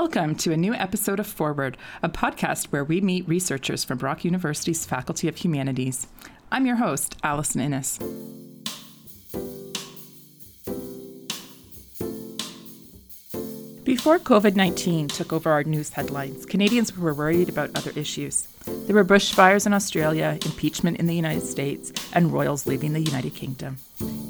Welcome to a new episode of Forward, a podcast where we meet researchers from Brock University's Faculty of Humanities. I'm your host, Allison Innes. Before COVID 19 took over our news headlines, Canadians were worried about other issues. There were bushfires in Australia, impeachment in the United States, and royals leaving the United Kingdom.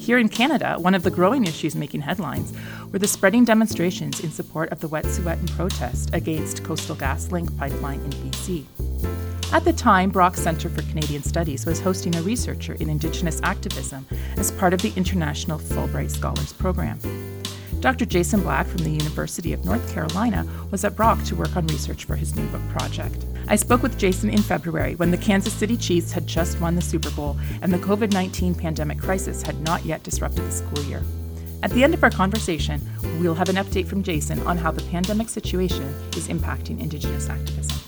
Here in Canada, one of the growing issues making headlines were the spreading demonstrations in support of the Wet'suwet'en protest against Coastal GasLink pipeline in BC. At the time, Brock Centre for Canadian Studies was hosting a researcher in Indigenous activism as part of the International Fulbright Scholars Program. Dr. Jason Black from the University of North Carolina was at Brock to work on research for his new book project. I spoke with Jason in February when the Kansas City Chiefs had just won the Super Bowl and the COVID 19 pandemic crisis had not yet disrupted the school year. At the end of our conversation, we'll have an update from Jason on how the pandemic situation is impacting Indigenous activism.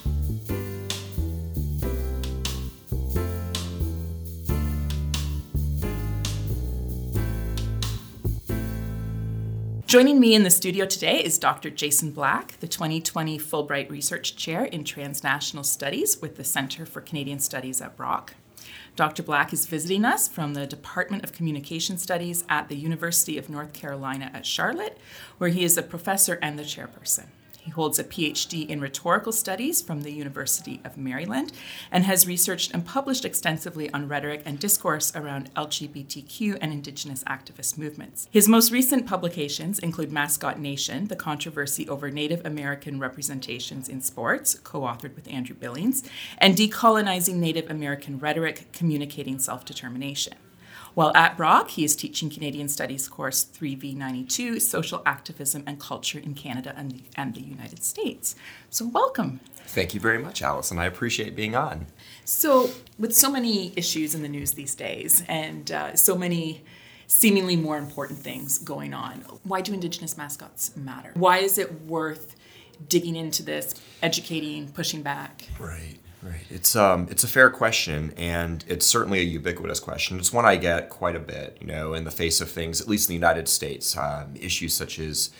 Joining me in the studio today is Dr. Jason Black, the 2020 Fulbright Research Chair in Transnational Studies with the Center for Canadian Studies at Brock. Dr. Black is visiting us from the Department of Communication Studies at the University of North Carolina at Charlotte, where he is a professor and the chairperson. He holds a PhD in rhetorical studies from the University of Maryland and has researched and published extensively on rhetoric and discourse around LGBTQ and Indigenous activist movements. His most recent publications include Mascot Nation, the controversy over Native American representations in sports, co authored with Andrew Billings, and Decolonizing Native American Rhetoric, Communicating Self Determination. While at Brock, he is teaching Canadian Studies course 3V92 Social Activism and Culture in Canada and the, and the United States. So, welcome. Thank you very much, Allison. I appreciate being on. So, with so many issues in the news these days and uh, so many seemingly more important things going on, why do Indigenous mascots matter? Why is it worth digging into this, educating, pushing back? Right. Right. It's um it's a fair question and it's certainly a ubiquitous question. It's one I get quite a bit, you know, in the face of things, at least in the United States, um, issues such as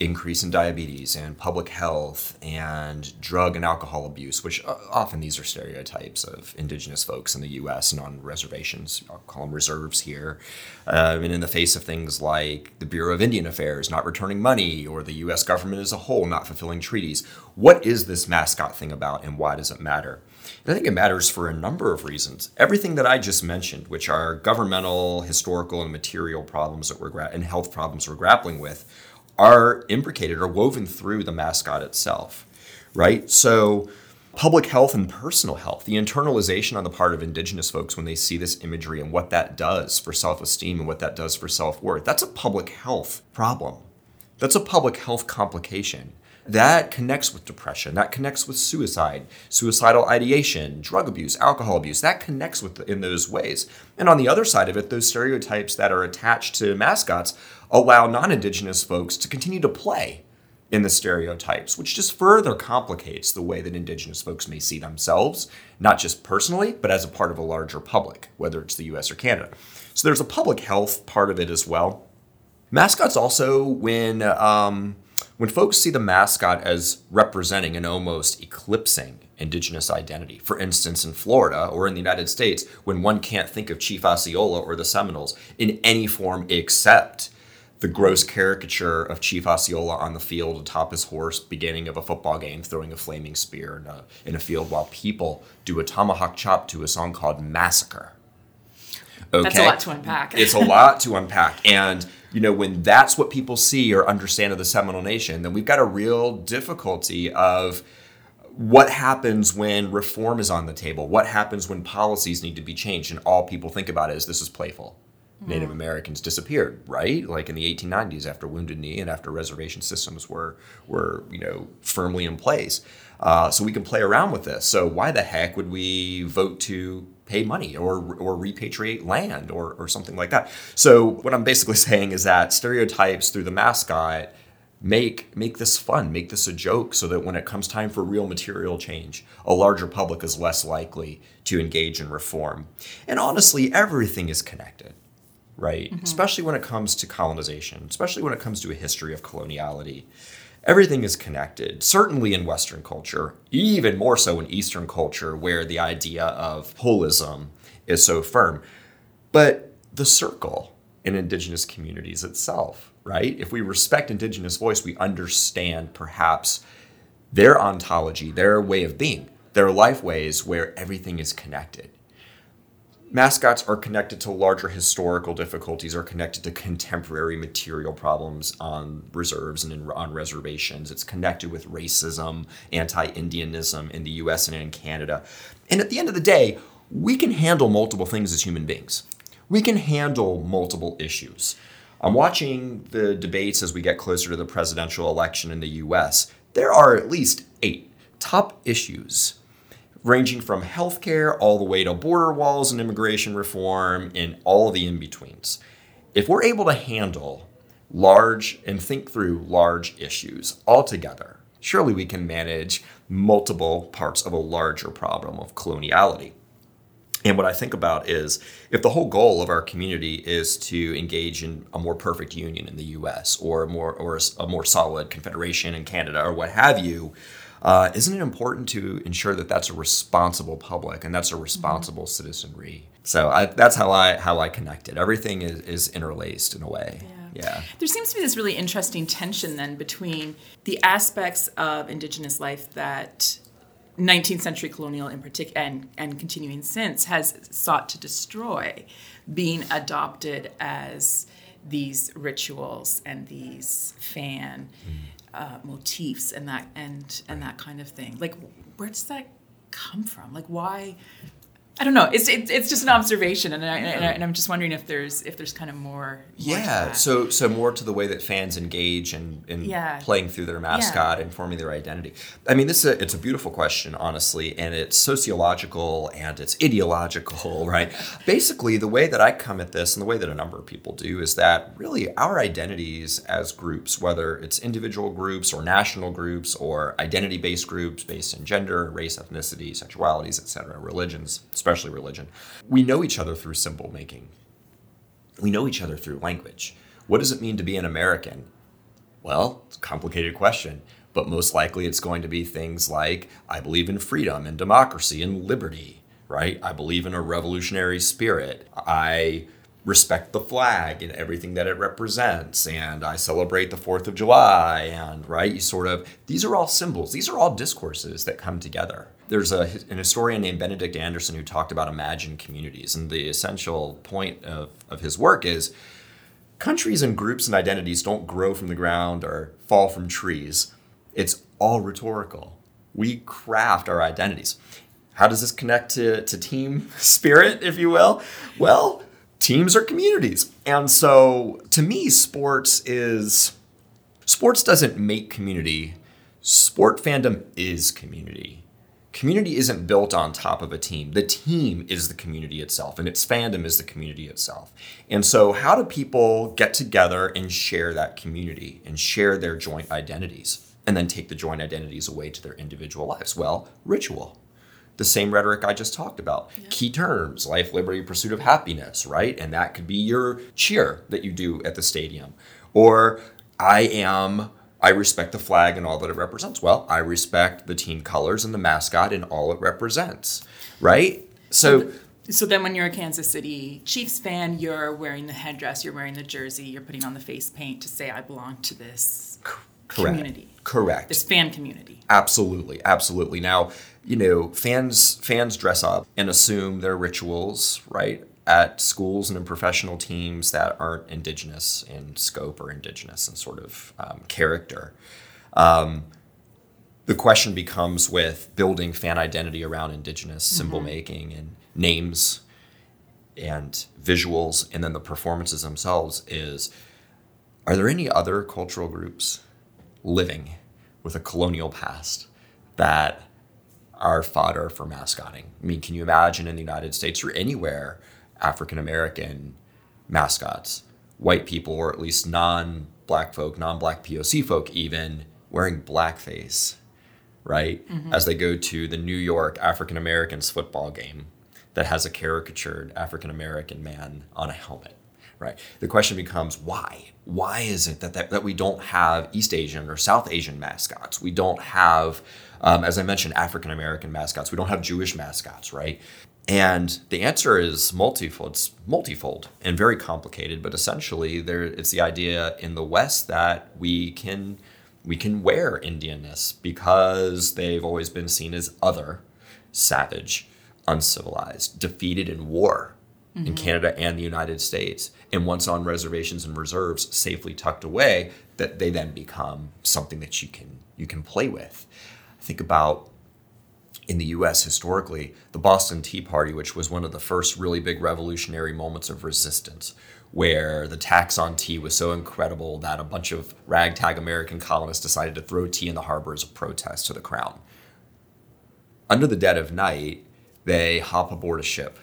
increase in diabetes and public health and drug and alcohol abuse, which uh, often these are stereotypes of indigenous folks in the U.S. and on reservations. I'll call them reserves here. Uh, and in the face of things like the Bureau of Indian Affairs not returning money or the U.S. government as a whole not fulfilling treaties, what is this mascot thing about and why does it matter? And I think it matters for a number of reasons. Everything that I just mentioned, which are governmental, historical, and material problems that we're gra- and health problems we're grappling with, are imbricated or woven through the mascot itself, right? So, public health and personal health, the internalization on the part of Indigenous folks when they see this imagery and what that does for self esteem and what that does for self worth, that's a public health problem. That's a public health complication that connects with depression. That connects with suicide suicidal ideation drug abuse alcohol abuse. That connects with in those ways. And on the other side of it those stereotypes that are attached to mascots allow non-indigenous folks to continue to play in the stereotypes which just further complicates the way that indigenous folks may see themselves not just personally but as a part of a larger public whether it's the US or Canada. So there's a public health part of it as well. Mascots also when um, when folks see the mascot as representing and almost eclipsing indigenous identity, for instance, in Florida or in the United States, when one can't think of Chief Osceola or the Seminoles in any form except the gross caricature of Chief Osceola on the field atop his horse, beginning of a football game, throwing a flaming spear in a, in a field while people do a tomahawk chop to a song called Massacre. Okay? That's a lot to unpack. it's a lot to unpack. And you know, when that's what people see or understand of the Seminole Nation, then we've got a real difficulty of what happens when reform is on the table? What happens when policies need to be changed? And all people think about is this is playful. Native Americans disappeared, right? Like in the 1890s, after Wounded Knee and after reservation systems were were you know firmly in place. Uh, so we can play around with this. So why the heck would we vote to pay money or or repatriate land or or something like that? So what I'm basically saying is that stereotypes through the mascot make make this fun make this a joke so that when it comes time for real material change a larger public is less likely to engage in reform and honestly everything is connected right? Mm-hmm. Especially when it comes to colonization, especially when it comes to a history of coloniality. Everything is connected. Certainly in Western culture, even more so in Eastern culture, where the idea of holism is so firm. But the circle in indigenous communities itself, right? If we respect indigenous voice, we understand perhaps their ontology, their way of being, their life ways where everything is connected mascots are connected to larger historical difficulties are connected to contemporary material problems on reserves and in, on reservations. It's connected with racism anti-indianism in the us and in canada. And at the end of the day we can handle multiple things as human beings. We can handle multiple issues. I'm watching the debates as we get closer to the presidential election in the us there are at least eight top issues ranging from healthcare all the way to border walls and immigration reform and all the in betweens. If we're able to handle large and think through large issues altogether, surely we can manage multiple parts of a larger problem of coloniality. And what I think about is if the whole goal of our community is to engage in a more perfect union in the US or a more or a more solid confederation in Canada or what have you, uh, isn't it important to ensure that that's a responsible public and that's a responsible mm-hmm. citizenry? So I, that's how I how I connect it. Everything is, is interlaced in a way. Yeah. Yeah. There seems to be this really interesting tension then between the aspects of indigenous life that 19th century colonial in particular and, and continuing since has sought to destroy being adopted as these rituals and these fan mm uh, motifs and that and and that kind of thing. Like, where does that come from? Like, why I don't know. It's it, it's just an observation, and, I, and, I, am just wondering if there's if there's kind of more. more yeah. So so more to the way that fans engage and in, in yeah. playing through their mascot yeah. and forming their identity. I mean, this is a, it's a beautiful question, honestly, and it's sociological and it's ideological, right? Basically, the way that I come at this and the way that a number of people do is that really our identities as groups, whether it's individual groups or national groups or identity-based groups based in gender, race, ethnicity, sexualities, etc., religions, especially especially religion. We know each other through symbol making. We know each other through language. What does it mean to be an American? Well, it's a complicated question, but most likely it's going to be things like I believe in freedom and democracy and liberty, right? I believe in a revolutionary spirit. I respect the flag and everything that it represents and i celebrate the 4th of july and right you sort of these are all symbols. These are all discourses that come together. There's a, an historian named benedict anderson who talked about imagined communities and the essential point of, of his work is countries and groups and identities don't grow from the ground or fall from trees. It's all rhetorical. We craft our identities. How does this connect to, to team spirit if you will? Well teams are communities. And so to me, sports is sports doesn't make community. Sport fandom is community. Community isn't built on top of a team. The team is the community itself, and its fandom is the community itself. And so, how do people get together and share that community and share their joint identities and then take the joint identities away to their individual lives? Well, ritual the same rhetoric I just talked about. Yeah. Key terms life, liberty, pursuit of happiness, right? And that could be your cheer that you do at the stadium. Or I am. I respect the flag and all that it represents. Well, I respect the team colors and the mascot and all it represents, right? So, so then when you're a Kansas City Chiefs fan, you're wearing the headdress, you're wearing the jersey, you're putting on the face paint to say I belong to this Correct. community. Correct. This fan community. Absolutely, absolutely. Now, you know, fans fans dress up and assume their rituals, right? At schools and in professional teams that aren't indigenous in scope or indigenous in sort of um, character. Um, the question becomes with building fan identity around indigenous mm-hmm. symbol making and names and visuals and then the performances themselves is are there any other cultural groups living with a colonial past that are fodder for mascotting. I mean, can you imagine in the United States or anywhere African American mascots, white people, or at least non black folk, non black POC folk, even wearing blackface, right? Mm-hmm. As they go to the New York African Americans football game that has a caricatured African American man on a helmet right? The question becomes why? Why is it that, that, that we don't have East Asian or South Asian mascots? We don't have, um, as I mentioned, African American mascots. We don't have Jewish mascots, right? And the answer is multifold. It's multifold and very complicated, but essentially, there it's the idea in the West that we can we can wear Indianness because they've always been seen as other, savage, uncivilized, defeated in war mm-hmm. in Canada and the United States. And once on reservations and reserves, safely tucked away, that they then become something that you can you can play with. Think about in the US historically, the Boston Tea Party, which was one of the first really big revolutionary moments of resistance, where the tax on tea was so incredible that a bunch of ragtag American colonists decided to throw tea in the harbor as a protest to the crown. Under the dead of night, they hop aboard a ship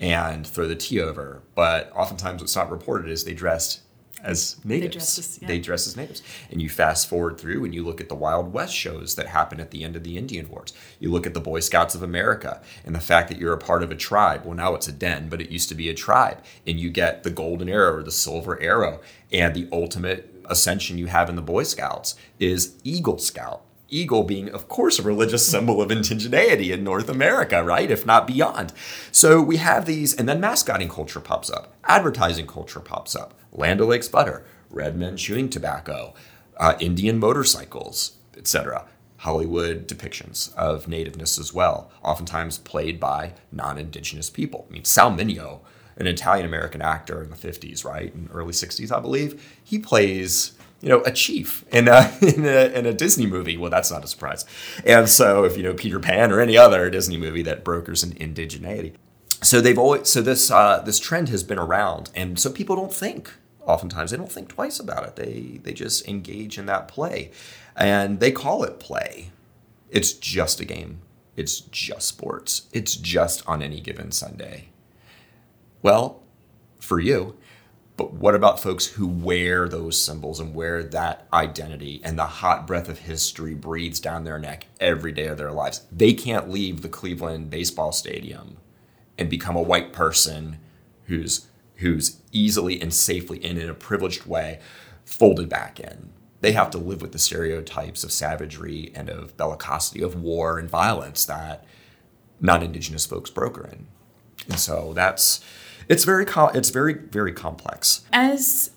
and throw the tea over. But oftentimes, what's not reported is they dressed as natives. They dress as, yeah. they dress as natives. And you fast forward through and you look at the Wild West shows that happen at the end of the Indian Wars. You look at the Boy Scouts of America and the fact that you're a part of a tribe. Well, now it's a den, but it used to be a tribe. And you get the golden arrow or the silver arrow. And the ultimate ascension you have in the Boy Scouts is Eagle Scout eagle being, of course, a religious symbol of indigeneity in North America, right? If not beyond. So we have these, and then mascotting culture pops up, advertising culture pops up, Land O'Lakes butter, red men chewing tobacco, uh, Indian motorcycles, etc. Hollywood depictions of nativeness as well, oftentimes played by non-indigenous people. I mean, Sal Mineo, an Italian American actor in the 50s, right, in early 60s, I believe, he plays you know, a chief in a, in a, in a Disney movie. Well, that's not a surprise. And so, if you know Peter Pan or any other Disney movie that brokers an indigeneity, so they've always so this uh, this trend has been around, and so people don't think. Oftentimes, they don't think twice about it. They they just engage in that play, and they call it play. It's just a game. It's just sports. It's just on any given Sunday. Well, for you, but what about folks who wear those symbols and wear that identity and the hot breath of history breathes down their neck every day of their lives? They can't leave the Cleveland baseball stadium and become a white person who's who's easily and safely and in a privileged way folded back in. They have to live with the stereotypes of savagery and of bellicosity, of war and violence that non-indigenous folks broker in. And so that's it's very it's very very complex. As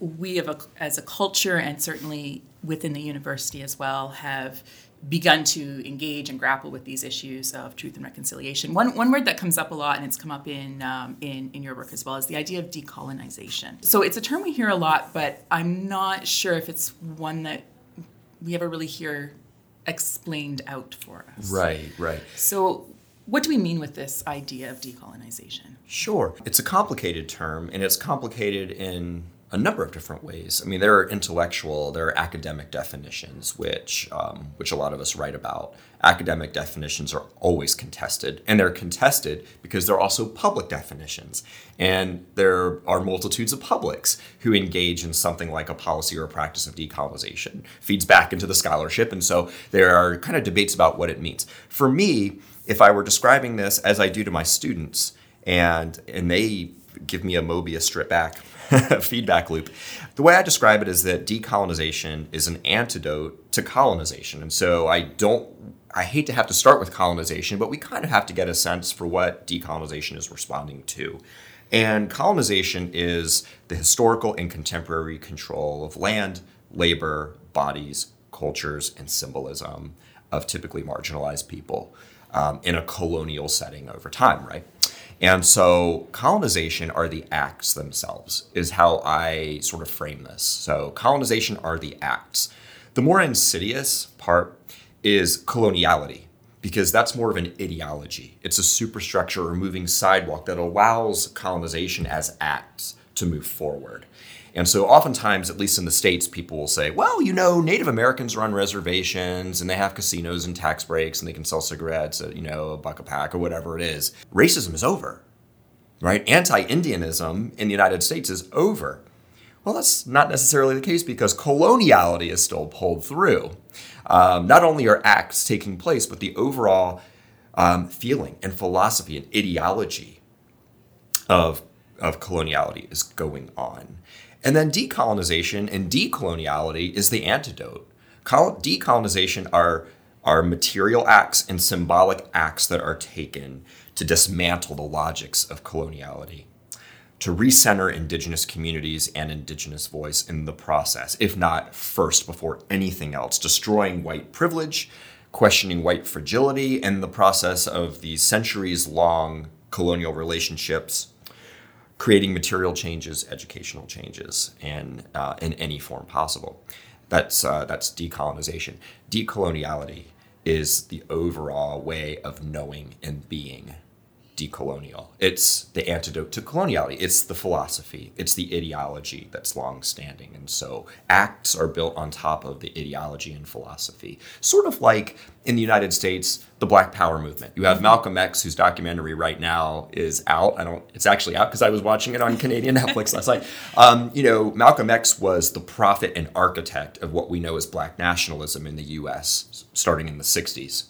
we have a, as a culture and certainly within the university as well have begun to engage and grapple with these issues of truth and reconciliation. One, one word that comes up a lot, and it's come up in, um, in, in your work as well, is the idea of decolonization. So it's a term we hear a lot, but I'm not sure if it's one that we ever really hear explained out for us. Right, right. So what do we mean with this idea of decolonization? Sure. It's a complicated term, and it's complicated in a number of different ways. I mean, there are intellectual, there are academic definitions, which um, which a lot of us write about. Academic definitions are always contested, and they're contested because they're also public definitions, and there are multitudes of publics who engage in something like a policy or a practice of decolonization. Feeds back into the scholarship, and so there are kind of debates about what it means. For me, if I were describing this as I do to my students, and and they give me a Mobius strip back feedback loop, the way I describe it is that decolonization is an antidote to colonization, and so I don't. I hate to have to start with colonization, but we kind of have to get a sense for what decolonization is responding to. And colonization is the historical and contemporary control of land, labor, bodies, cultures, and symbolism of typically marginalized people um, in a colonial setting over time, right? And so colonization are the acts themselves, is how I sort of frame this. So colonization are the acts. The more insidious part is coloniality, because that's more of an ideology. It's a superstructure or moving sidewalk that allows colonization as acts to move forward. And so, oftentimes, at least in the States, people will say, well, you know, Native Americans are on reservations and they have casinos and tax breaks and they can sell cigarettes at, you know, a buck a pack or whatever it is. Racism is over, right? Anti Indianism in the United States is over. Well, that's not necessarily the case because coloniality is still pulled through. Um, not only are acts taking place, but the overall um, feeling and philosophy and ideology of of coloniality is going on. And then decolonization and decoloniality is the antidote. Decolonization are, are material acts and symbolic acts that are taken to dismantle the logics of coloniality, to recenter indigenous communities and indigenous voice in the process, if not first before anything else, destroying white privilege, questioning white fragility, and the process of these centuries long colonial relationships creating material changes, educational changes, and uh, in any form possible. That's uh, that's decolonization. Decoloniality is the overall way of knowing and being decolonial. It's the antidote to coloniality. It's the philosophy. It's the ideology that's long standing. And so acts are built on top of the ideology and philosophy. Sort of like in the United States, the Black Power movement. You have Malcolm X, whose documentary right now is out. I don't. It's actually out because I was watching it on Canadian Netflix last night. Um, you know, Malcolm X was the prophet and architect of what we know as Black nationalism in the U.S. starting in the '60s.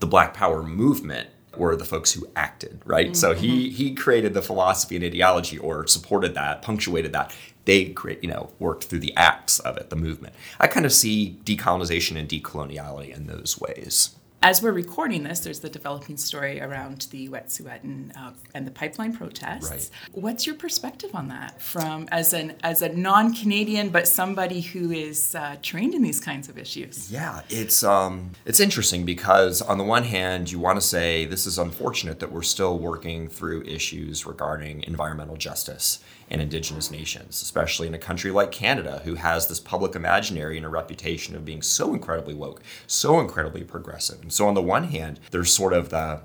The Black Power movement were the folks who acted, right? Mm-hmm. So he mm-hmm. he created the philosophy and ideology or supported that, punctuated that. They create, you know, worked through the acts of it, the movement. I kind of see decolonization and decoloniality in those ways as we're recording this, there's the developing story around the Wet'suwet'en uh, and the pipeline protests. Right. What's your perspective on that, from as an as a non-Canadian but somebody who is uh, trained in these kinds of issues? Yeah, it's um, it's interesting because on the one hand, you want to say this is unfortunate that we're still working through issues regarding environmental justice and Indigenous nations, especially in a country like Canada, who has this public imaginary and a reputation of being so incredibly woke, so incredibly progressive. And so, on the one hand, there's sort of the,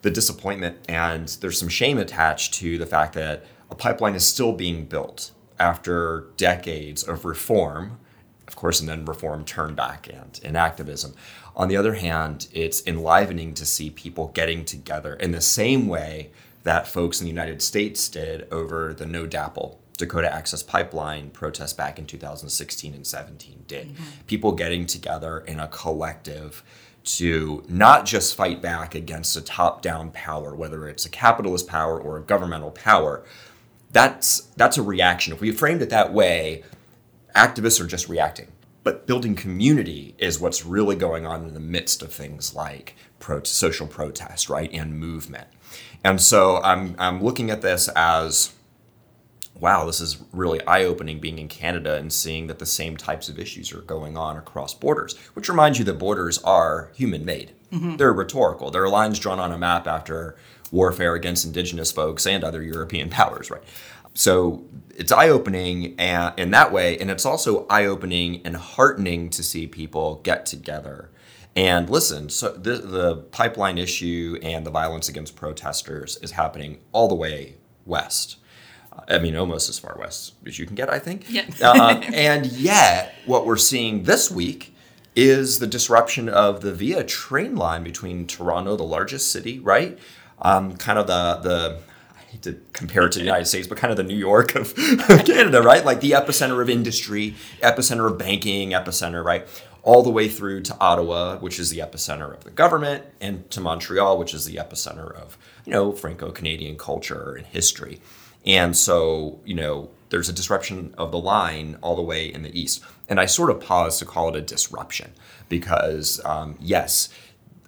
the disappointment and there's some shame attached to the fact that a pipeline is still being built after decades of reform, of course, and then reform turned back and in activism. On the other hand, it's enlivening to see people getting together in the same way that folks in the United States did over the No DAPL Dakota Access Pipeline protest back in 2016 and 17 did. Mm-hmm. People getting together in a collective to not just fight back against a top down power, whether it's a capitalist power or a governmental power. That's, that's a reaction. If we framed it that way, activists are just reacting. But building community is what's really going on in the midst of things like pro- social protest, right, and movement. And so I'm, I'm looking at this as wow, this is really eye opening being in Canada and seeing that the same types of issues are going on across borders, which reminds you that borders are human made. Mm-hmm. They're rhetorical. There are lines drawn on a map after warfare against indigenous folks and other European powers, right? So it's eye opening in that way. And it's also eye opening and heartening to see people get together and listen, so the, the pipeline issue and the violence against protesters is happening all the way west. I mean, almost as far west as you can get, I think. Yeah. uh, and yet, what we're seeing this week is the disruption of the Via train line between Toronto, the largest city, right? Um, kind of the the I hate to compare it to the United States, but kind of the New York of Canada, right? Like the epicenter of industry, epicenter of banking, epicenter, right? All the way through to Ottawa, which is the epicenter of the government, and to Montreal, which is the epicenter of, you know, Franco-Canadian culture and history. And so, you know, there's a disruption of the line all the way in the east. And I sort of pause to call it a disruption because, um, yes,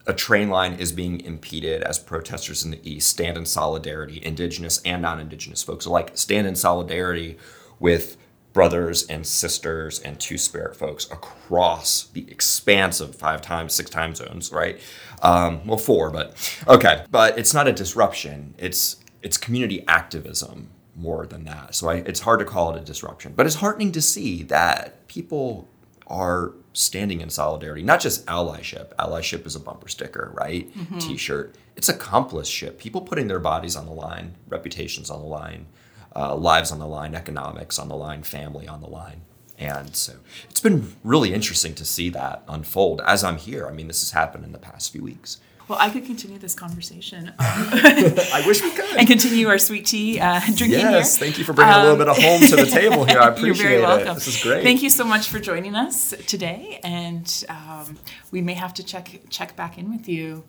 a train line is being impeded as protesters in the east stand in solidarity, indigenous and non indigenous folks alike stand in solidarity with brothers and sisters and two spirit folks across the expanse of five times, six time zones, right? Um, well, four, but okay. But it's not a disruption. It's it's community activism more than that. So I, it's hard to call it a disruption, but it's heartening to see that people are standing in solidarity. Not just allyship. Allyship is a bumper sticker, right? Mm-hmm. T-shirt. It's accomplishship. People putting their bodies on the line, reputations on the line uh, lives on the line, economics on the line, family on the line. And so it's been really interesting to see that unfold as I'm here. I mean, this has happened in the past few weeks. Well, I could continue this conversation. Um, I wish we could. And continue our sweet tea uh, drinking yes, here. Thank you for bringing um, a little bit of home to the table here. I appreciate You're very welcome. it. This is great. Thank you so much for joining us today. And um, we may have to check check back in with you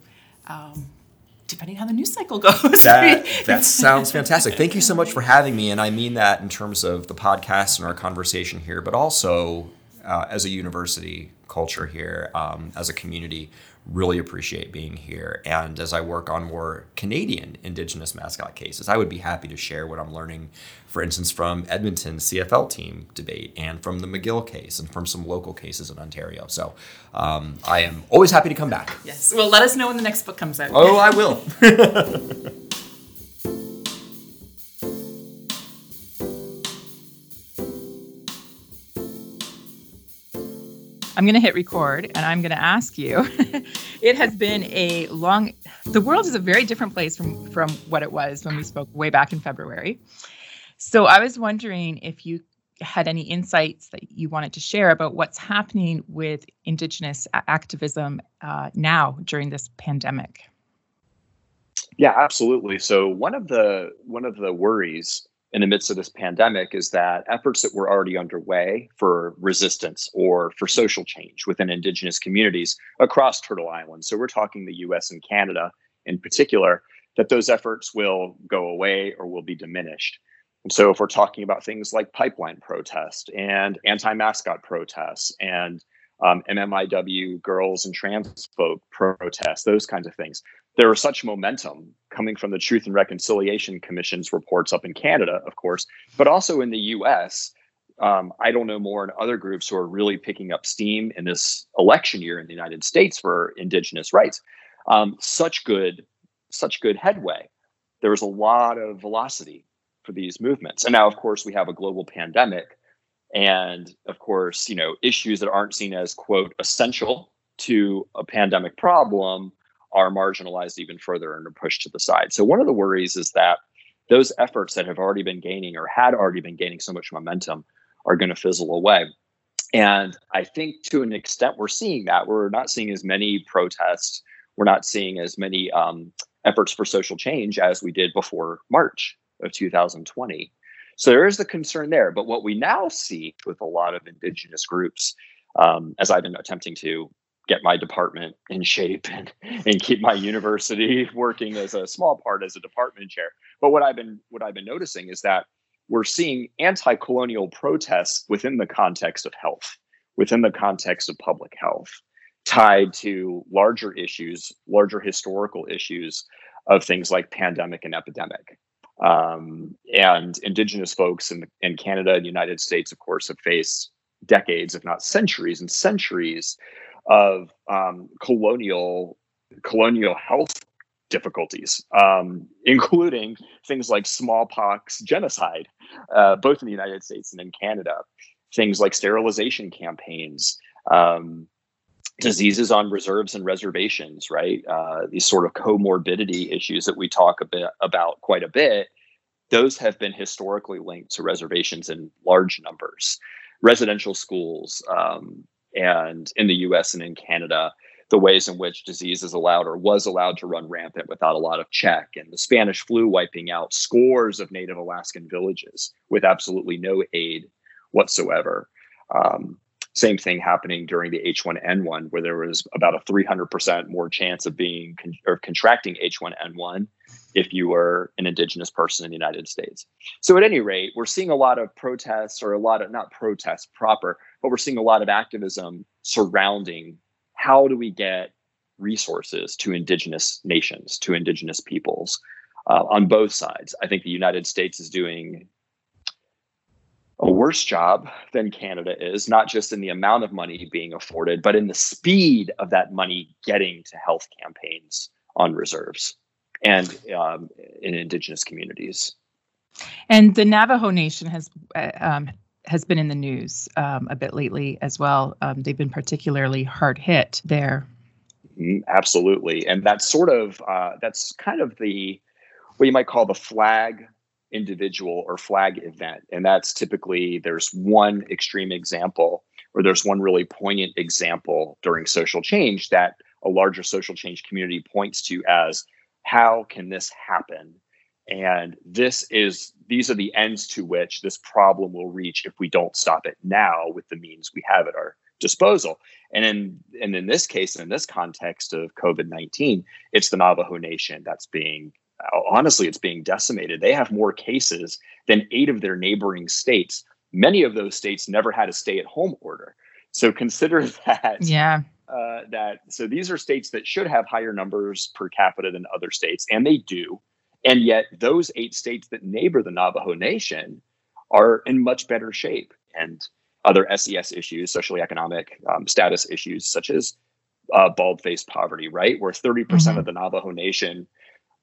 um, depending on how the news cycle goes. That, that sounds fantastic. Thank you so much for having me. And I mean that in terms of the podcast and our conversation here, but also uh, as a university culture here, um, as a community really appreciate being here. And as I work on more Canadian Indigenous mascot cases, I would be happy to share what I'm learning, for instance, from Edmonton's CFL team debate and from the McGill case and from some local cases in Ontario. So um, I am always happy to come back. Yes. Well, let us know when the next book comes out. Oh, I will. I'm going to hit record and I'm going to ask you. it has been a long the world is a very different place from from what it was when we spoke way back in February. So I was wondering if you had any insights that you wanted to share about what's happening with indigenous activism uh, now during this pandemic. Yeah, absolutely. So one of the one of the worries in the midst of this pandemic is that efforts that were already underway for resistance or for social change within indigenous communities across Turtle Island, so we're talking the US and Canada in particular, that those efforts will go away or will be diminished. And so if we're talking about things like pipeline protest and anti-mascot protests and um, MMIW girls and trans folk protests, those kinds of things, there was such momentum coming from the Truth and Reconciliation Commission's reports up in Canada, of course, but also in the US. Um, I don't know more in other groups who are really picking up steam in this election year in the United States for Indigenous rights. Um, such good, such good headway. There was a lot of velocity for these movements, and now, of course, we have a global pandemic, and of course, you know, issues that aren't seen as quote essential to a pandemic problem are marginalized even further and are pushed to the side. So one of the worries is that those efforts that have already been gaining or had already been gaining so much momentum are going to fizzle away. And I think to an extent we're seeing that. We're not seeing as many protests. We're not seeing as many um, efforts for social change as we did before March of 2020. So there is the concern there. But what we now see with a lot of indigenous groups, um, as I've been attempting to get my department in shape and, and keep my university working as a small part as a department chair. But what I've been what I've been noticing is that we're seeing anti-colonial protests within the context of health, within the context of public health, tied to larger issues, larger historical issues of things like pandemic and epidemic. Um, and indigenous folks in, in Canada and the United States, of course, have faced decades, if not centuries and centuries of um, colonial colonial health difficulties, um, including things like smallpox genocide, uh, both in the United States and in Canada, things like sterilization campaigns, um, diseases on reserves and reservations, right? Uh, these sort of comorbidity issues that we talk a bit about quite a bit. Those have been historically linked to reservations in large numbers. Residential schools, um, and in the US and in Canada, the ways in which disease is allowed or was allowed to run rampant without a lot of check, and the Spanish flu wiping out scores of native Alaskan villages with absolutely no aid whatsoever. Um, same thing happening during the H1N1, where there was about a 300% more chance of being con- or contracting H1N1 if you were an indigenous person in the United States. So, at any rate, we're seeing a lot of protests or a lot of not protests proper, but we're seeing a lot of activism surrounding how do we get resources to indigenous nations, to indigenous peoples uh, on both sides. I think the United States is doing a worse job than Canada is, not just in the amount of money being afforded, but in the speed of that money getting to health campaigns on reserves and um, in indigenous communities. And the Navajo Nation has uh, um, has been in the news um, a bit lately as well. Um, they've been particularly hard hit there. Mm, absolutely, and that's sort of uh, that's kind of the what you might call the flag individual or flag event, and that's typically there's one extreme example or there's one really poignant example during social change that a larger social change community points to as how can this happen and this is these are the ends to which this problem will reach if we don't stop it now with the means we have at our disposal. And in and in this case, in this context of COVID nineteen, it's the Navajo Nation that's being honestly it's being decimated. They have more cases than eight of their neighboring states. Many of those states never had a stay at home order. So consider that. Yeah. Uh, that so these are states that should have higher numbers per capita than other states, and they do. And yet, those eight states that neighbor the Navajo Nation are in much better shape. And other SES issues, socially economic um, status issues, such as uh, bald faced poverty, right? Where 30% mm hmm of the Navajo Nation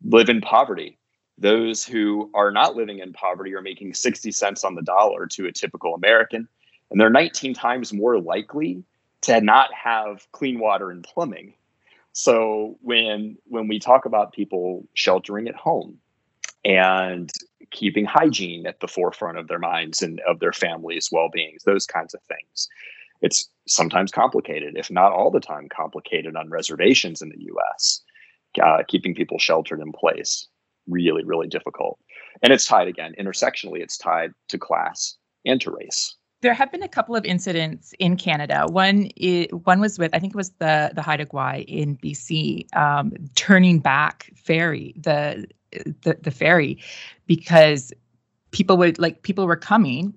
live in poverty. Those who are not living in poverty are making 60 cents on the dollar to a typical American. And they're 19 times more likely to not have clean water and plumbing so when when we talk about people sheltering at home and keeping hygiene at the forefront of their minds and of their families' well-beings, those kinds of things, it's sometimes complicated, if not all the time complicated on reservations in the U.S. Uh, keeping people sheltered in place really really difficult and it's tied again intersectionally it's tied to class and to race there have been a couple of incidents in Canada. One one was with I think it was the the Haida Gwaii in BC um, turning back ferry the, the the ferry because people would like people were coming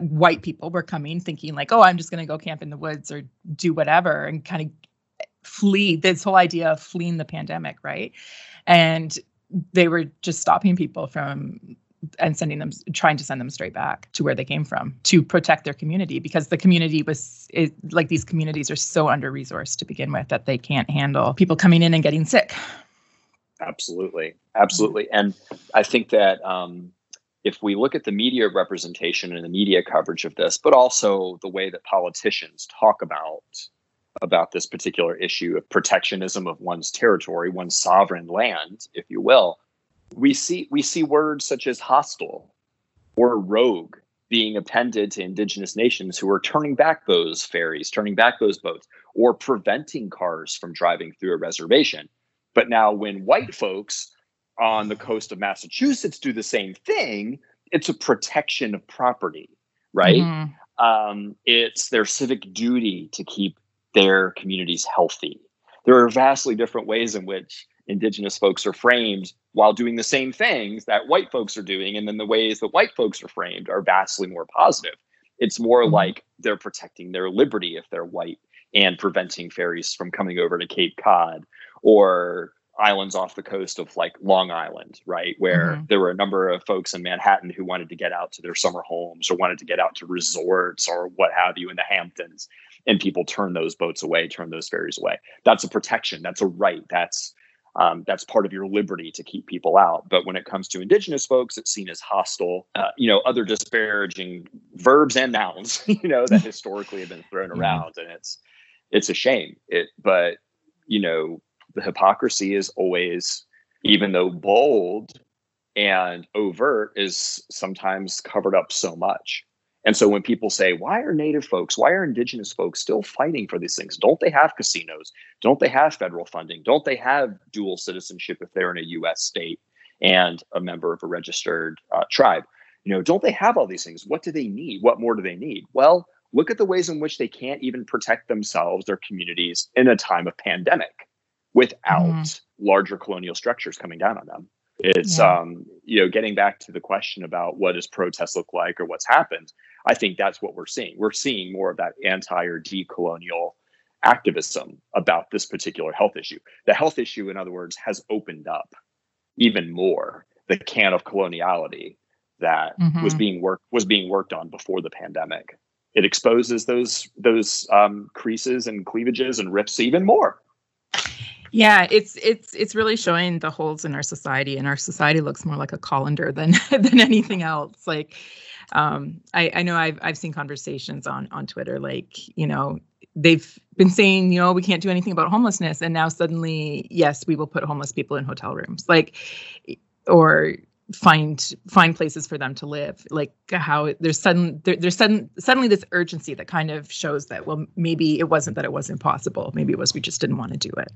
white people were coming thinking like oh i'm just going to go camp in the woods or do whatever and kind of flee this whole idea of fleeing the pandemic right and they were just stopping people from and sending them trying to send them straight back to where they came from to protect their community because the community was it, like these communities are so under resourced to begin with that they can't handle people coming in and getting sick. Absolutely. Absolutely. And i think that um, if we look at the media representation and the media coverage of this but also the way that politicians talk about about this particular issue of protectionism of one's territory one's sovereign land if you will we see we see words such as hostile or rogue being appended to indigenous nations who are turning back those ferries, turning back those boats, or preventing cars from driving through a reservation. But now, when white folks on the coast of Massachusetts do the same thing, it's a protection of property, right? Mm-hmm. Um, it's their civic duty to keep their communities healthy. There are vastly different ways in which indigenous folks are framed while doing the same things that white folks are doing and then the ways that white folks are framed are vastly more positive it's more mm-hmm. like they're protecting their liberty if they're white and preventing ferries from coming over to cape cod or islands off the coast of like long island right where mm-hmm. there were a number of folks in manhattan who wanted to get out to their summer homes or wanted to get out to resorts or what have you in the hamptons and people turn those boats away turn those ferries away that's a protection that's a right that's um, that's part of your liberty to keep people out. But when it comes to indigenous folks, it's seen as hostile. Uh, you know, other disparaging verbs and nouns, you know, that historically have been thrown mm-hmm. around, and it's it's a shame. It, but you know, the hypocrisy is always, even though bold and overt, is sometimes covered up so much. And so when people say, why are Native folks, why are Indigenous folks still fighting for these things? Don't they have casinos? Don't they have federal funding? Don't they have dual citizenship if they're in a US state and a member of a registered uh, tribe? You know, don't they have all these things? What do they need? What more do they need? Well, look at the ways in which they can't even protect themselves, their communities in a time of pandemic without mm. larger colonial structures coming down on them. It's yeah. um, you know, getting back to the question about what does protest look like or what's happened. I think that's what we're seeing. We're seeing more of that anti or decolonial activism about this particular health issue. The health issue, in other words, has opened up even more the can of coloniality that mm-hmm. was being worked was being worked on before the pandemic. It exposes those those um, creases and cleavages and rifts even more. Yeah, it's it's it's really showing the holes in our society, and our society looks more like a colander than than anything else. Like um, I, I know I've I've seen conversations on on Twitter like you know they've been saying you know we can't do anything about homelessness. And now suddenly yes we will put homeless people in hotel rooms like or find find places for them to live. Like how there's sudden there, there's sudden suddenly this urgency that kind of shows that well maybe it wasn't that it wasn't possible. Maybe it was we just didn't want to do it.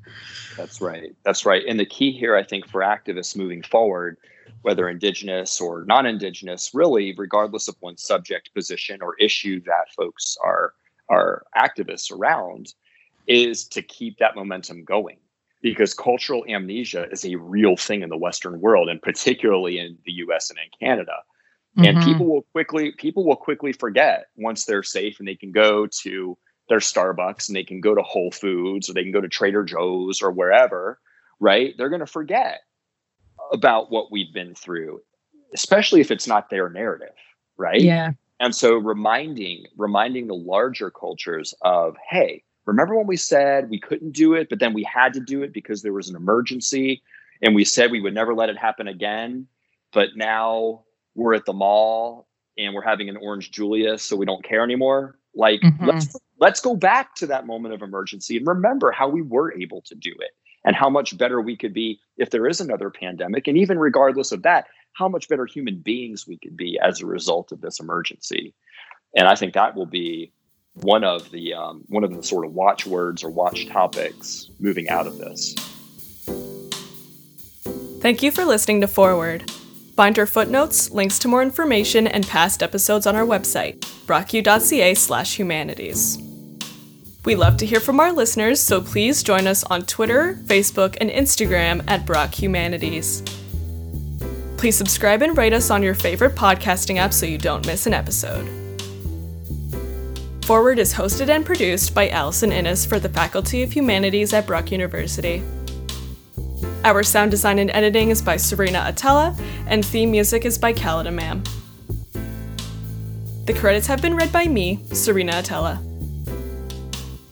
That's right. That's right. And the key here i think for activists moving forward whether indigenous or non-indigenous really regardless of one's subject position or issue that folks are our activists around is to keep that momentum going because cultural amnesia is a real thing in the western world and particularly in the US and in Canada and mm-hmm. people will quickly people will quickly forget once they're safe and they can go to their Starbucks and they can go to Whole Foods or they can go to Trader Joe's or wherever, right? They're going to forget about what we've been through, especially if it's not their narrative, right? Yeah. And so reminding reminding the larger cultures of, hey, remember when we said we couldn't do it, but then we had to do it because there was an emergency and we said we would never let it happen again, but now we're at the mall and we're having an orange Julius, so we don't care anymore. Like mm-hmm. let's let's go back to that moment of emergency and remember how we were able to do it and how much better we could be if there is another pandemic. And even regardless of that, how much better human beings we could be as a result of this emergency. And I think that will be one of the um, one of the sort of watchwords or watch topics moving out of this. Thank you for listening to Forward. Find our footnotes, links to more information, and past episodes on our website, brocku.ca slash humanities. We love to hear from our listeners, so please join us on Twitter, Facebook, and Instagram at Brock Humanities. Please subscribe and rate us on your favorite podcasting app so you don't miss an episode. Forward is hosted and produced by Allison Innes for the Faculty of Humanities at Brock University. Our sound design and editing is by Serena Atella, and theme music is by Calida. The credits have been read by me, Serena Atella.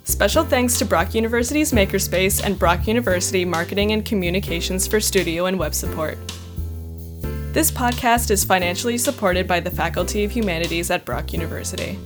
Special thanks to Brock University's Makerspace and Brock University Marketing and Communications for studio and web support. This podcast is financially supported by the Faculty of Humanities at Brock University.